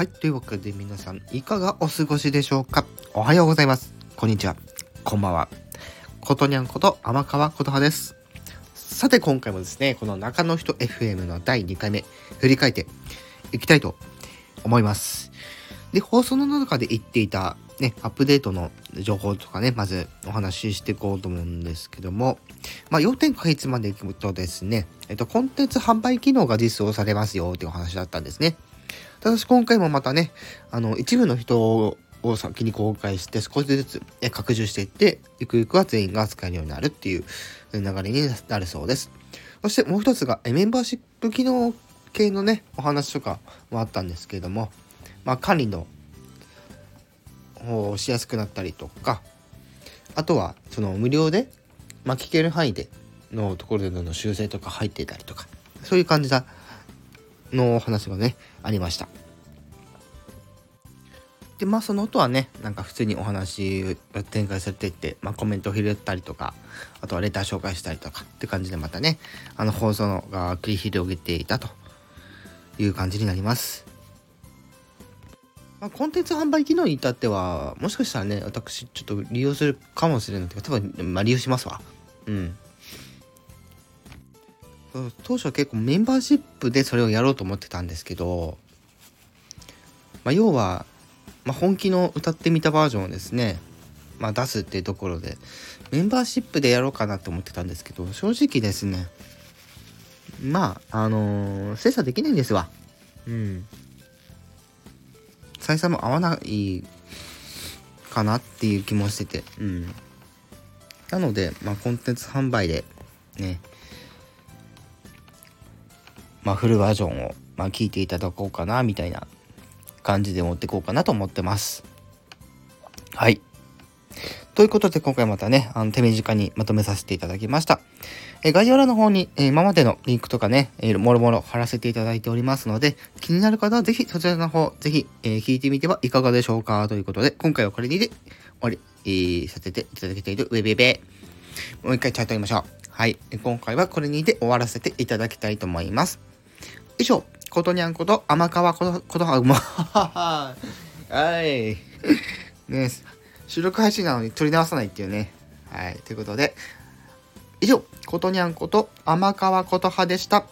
はい。というわけで皆さん、いかがお過ごしでしょうか？おはようございます。こんにちは。こんばんは。ことにゃんこと天川ことはです。さて、今回もですね、この中の人 FM の第2回目、振り返っていきたいと思います。で、放送の中で言っていた、ね、アップデートの情報とかね、まずお話ししていこうと思うんですけども、まあ、要点かいつまでいくとですね、えっと、コンテンツ販売機能が実装されますよっていうお話だったんですね。ただし今回もまたね、あの、一部の人を先に公開して少しずつ拡充していって、ゆくゆくは全員が使えるようになるっていう流れになるそうです。そしてもう一つが、メンバーシップ機能系のね、お話とかもあったんですけれども、まあ、管理の方をしやすくなったりとか、あとは、その無料で、まあ、聞ける範囲でのところでの修正とか入っていたりとか、そういう感じだ、の話がね、ありました。で、まあその後はね、なんか普通にお話が展開されていって、まあコメントを拾ったりとか、あとはレター紹介したりとかって感じでまたね、あの放送が繰り広げていたという感じになります。まあ、コンテンツ販売機能に至っては、もしかしたらね、私ちょっと利用するかもしれないというか、多分、まあ利用しますわ。うん。当初は結構メンバーシップでそれをやろうと思ってたんですけど、まあ、要は、まあ、本気の歌ってみたバージョンをですね、まあ、出すっていうところでメンバーシップでやろうかなと思ってたんですけど正直ですねまああのー精査できないんですわ。うん。採算も合わないかなっていう気もしててうん。なので、まあ、コンテンツ販売でねまあ、フルバージョンを、まあ、聞いていただこうかなみたいな感じで持っていこうかなと思ってます。はい。ということで今回またね、あの手短にまとめさせていただきました。え概要欄の方に、え今までのリンクとかね、えもろもろ貼らせていただいておりますので、気になる方はぜひそちらの方、ぜひ、えー聞いてみてはいかがでしょうかということで、今回はこれにて終わり、えーさせていただきたいと、ウェベベもう一回チャート言いましょう。はい。今回はこれにて終わらせていただきたいと思います。以上、ことにゃんこと、天川こと、ことは、もう、はい。ね収録配信なのに撮り直さないっていうね。はい。ということで、以上、ことにゃんこと、天川ことはでした。